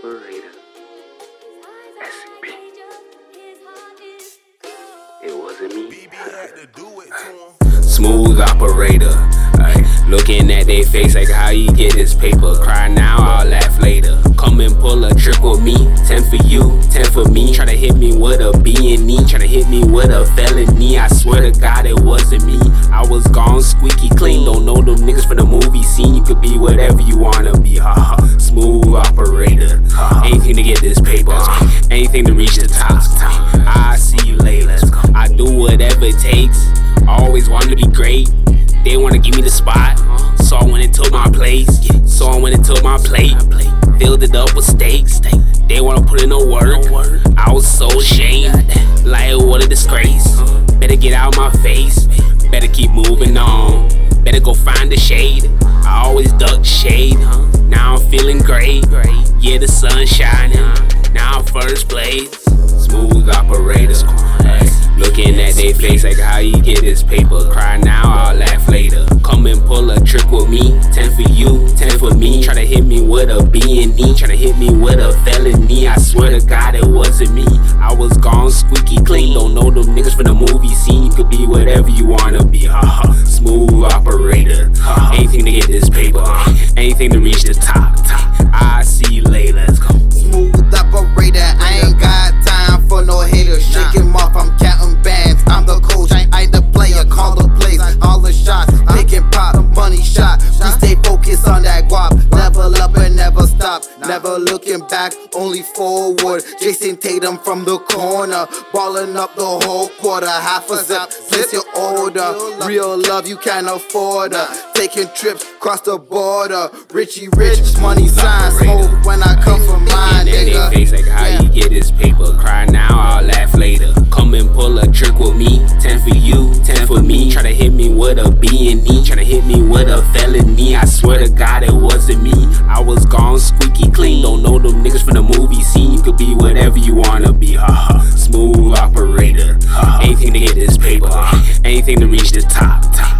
operator. It wasn't me. Smooth operator. Looking at their face like how you get this paper. Cry now, I'll laugh later. Come and pull a trick with me. Ten for you, ten for me. Try to hit me with a B and E. Try to hit me with a felony. I swear to God, it wasn't me. I was gone squeaky clean. Don't know them niggas from the movie scene. You could be whatever you wanna be. Ha Smooth operator. Anything to get this paper. Anything to reach the top. I see you later. I do whatever it takes. I Always wanted to be great. They wanna give me the spot. So I went and took my place. So I went and took my plate. Filled it up with steaks. They wanna put in no work. I was so ashamed. Like what a disgrace. Better get out my face. Better keep moving on. Better go find the shade. I always duck shade. Feeling great. Yeah, the sun shining. Now I'm first place. Smooth operators. Looking at their face like how you get this paper. Cry now, I'll laugh later. Come and pull a trick with me. Ten for you, ten for me. Try to hit me with a B and E. Try to hit me with a felony. I swear to God it wasn't me. I was gone squeaky clean. Don't know them niggas from the movie scene. You could be whatever you wanna be. Ha ha. Smooth operator. Anything to get this paper. Anything to reach the top. Never looking back, only forward. Jayson Tatum from the corner, balling up the whole quarter. Half a zip, place your order. Real love you can't afford. her. Taking trips across the border. Richie Rich, money sign, smoke when I come and E. Tryna hit me with a felony. I swear to God it wasn't me. I was gone squeaky clean. Don't know them niggas from the movie scene. You could be whatever you wanna be. Ha ha. Smooth operator. Anything to get this paper. Anything to reach the top. top.